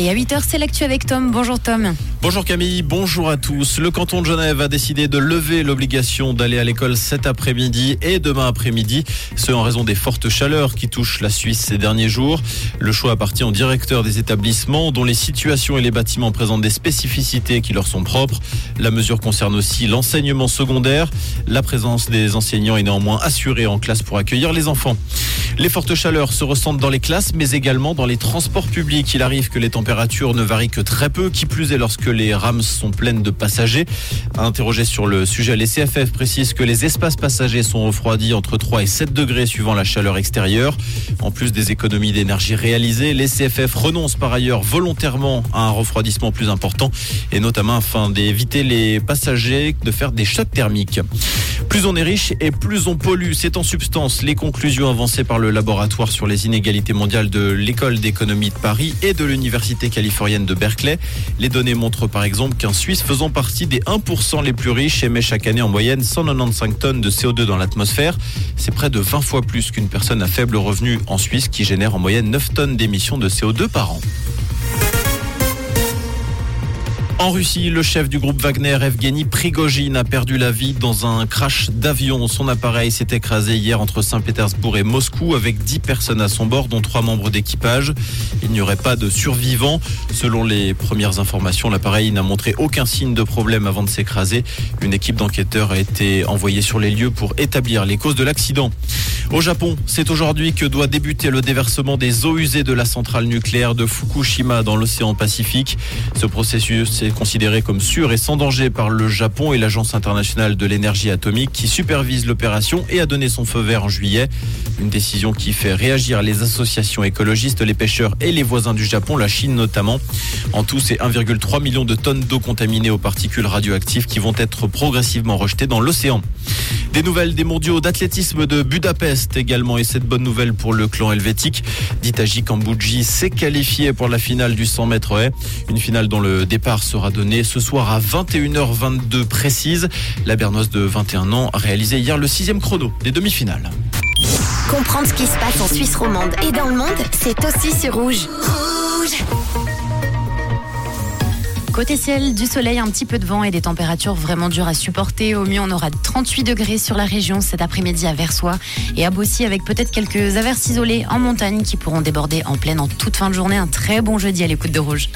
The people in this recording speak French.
Et à 8h, c'est l'actu avec Tom. Bonjour Tom. Bonjour Camille, bonjour à tous. Le canton de Genève a décidé de lever l'obligation d'aller à l'école cet après-midi et demain après-midi, ce en raison des fortes chaleurs qui touchent la Suisse ces derniers jours. Le choix appartient aux directeurs des établissements dont les situations et les bâtiments présentent des spécificités qui leur sont propres. La mesure concerne aussi l'enseignement secondaire. La présence des enseignants est néanmoins assurée en classe pour accueillir les enfants. Les fortes chaleurs se ressentent dans les classes, mais également dans les transports publics. Il arrive que les températures ne varient que très peu, qui plus est lorsque les rames sont pleines de passagers. Interrogé sur le sujet, les CFF précisent que les espaces passagers sont refroidis entre 3 et 7 degrés suivant la chaleur extérieure. En plus des économies d'énergie réalisées, les CFF renoncent par ailleurs volontairement à un refroidissement plus important et notamment afin d'éviter les passagers de faire des chocs thermiques. Plus on est riche et plus on pollue. C'est en substance les conclusions avancées par le laboratoire sur les inégalités mondiales de l'école d'économie de Paris et de l'université californienne de Berkeley. Les données montrent par exemple qu'un Suisse faisant partie des 1% les plus riches émet chaque année en moyenne 195 tonnes de CO2 dans l'atmosphère. C'est près de 20 fois plus qu'une personne à faible revenu en Suisse qui génère en moyenne 9 tonnes d'émissions de CO2 par an. En Russie, le chef du groupe Wagner, Evgeny Prigogine, a perdu la vie dans un crash d'avion. Son appareil s'est écrasé hier entre Saint-Pétersbourg et Moscou avec 10 personnes à son bord, dont 3 membres d'équipage. Il n'y aurait pas de survivants. Selon les premières informations, l'appareil n'a montré aucun signe de problème avant de s'écraser. Une équipe d'enquêteurs a été envoyée sur les lieux pour établir les causes de l'accident. Au Japon, c'est aujourd'hui que doit débuter le déversement des eaux usées de la centrale nucléaire de Fukushima dans l'océan Pacifique. Ce processus est considéré comme sûr et sans danger par le Japon et l'Agence internationale de l'énergie atomique qui supervise l'opération et a donné son feu vert en juillet. Une décision qui fait réagir les associations écologistes, les pêcheurs et les voisins du Japon, la Chine notamment. En tout, c'est 1,3 million de tonnes d'eau contaminée aux particules radioactives qui vont être progressivement rejetées dans l'océan. Des nouvelles des mondiaux d'athlétisme de Budapest également et cette bonne nouvelle pour le clan helvétique. Ditaji Kambouji s'est qualifié pour la finale du 100 mètres haies. Une finale dont le départ sera donné ce soir à 21h22 précise. La Bernoise de 21 ans a réalisé hier le sixième chrono des demi-finales. Comprendre ce qui se passe en Suisse romande et dans le monde, c'est aussi sur Rouge. Rouge Côté ciel, du soleil, un petit peu de vent et des températures vraiment dures à supporter. Au mieux, on aura 38 degrés sur la région cet après-midi à Versoix et à Bossy avec peut-être quelques averses isolées en montagne qui pourront déborder en pleine en toute fin de journée. Un très bon jeudi à l'écoute de Rouge.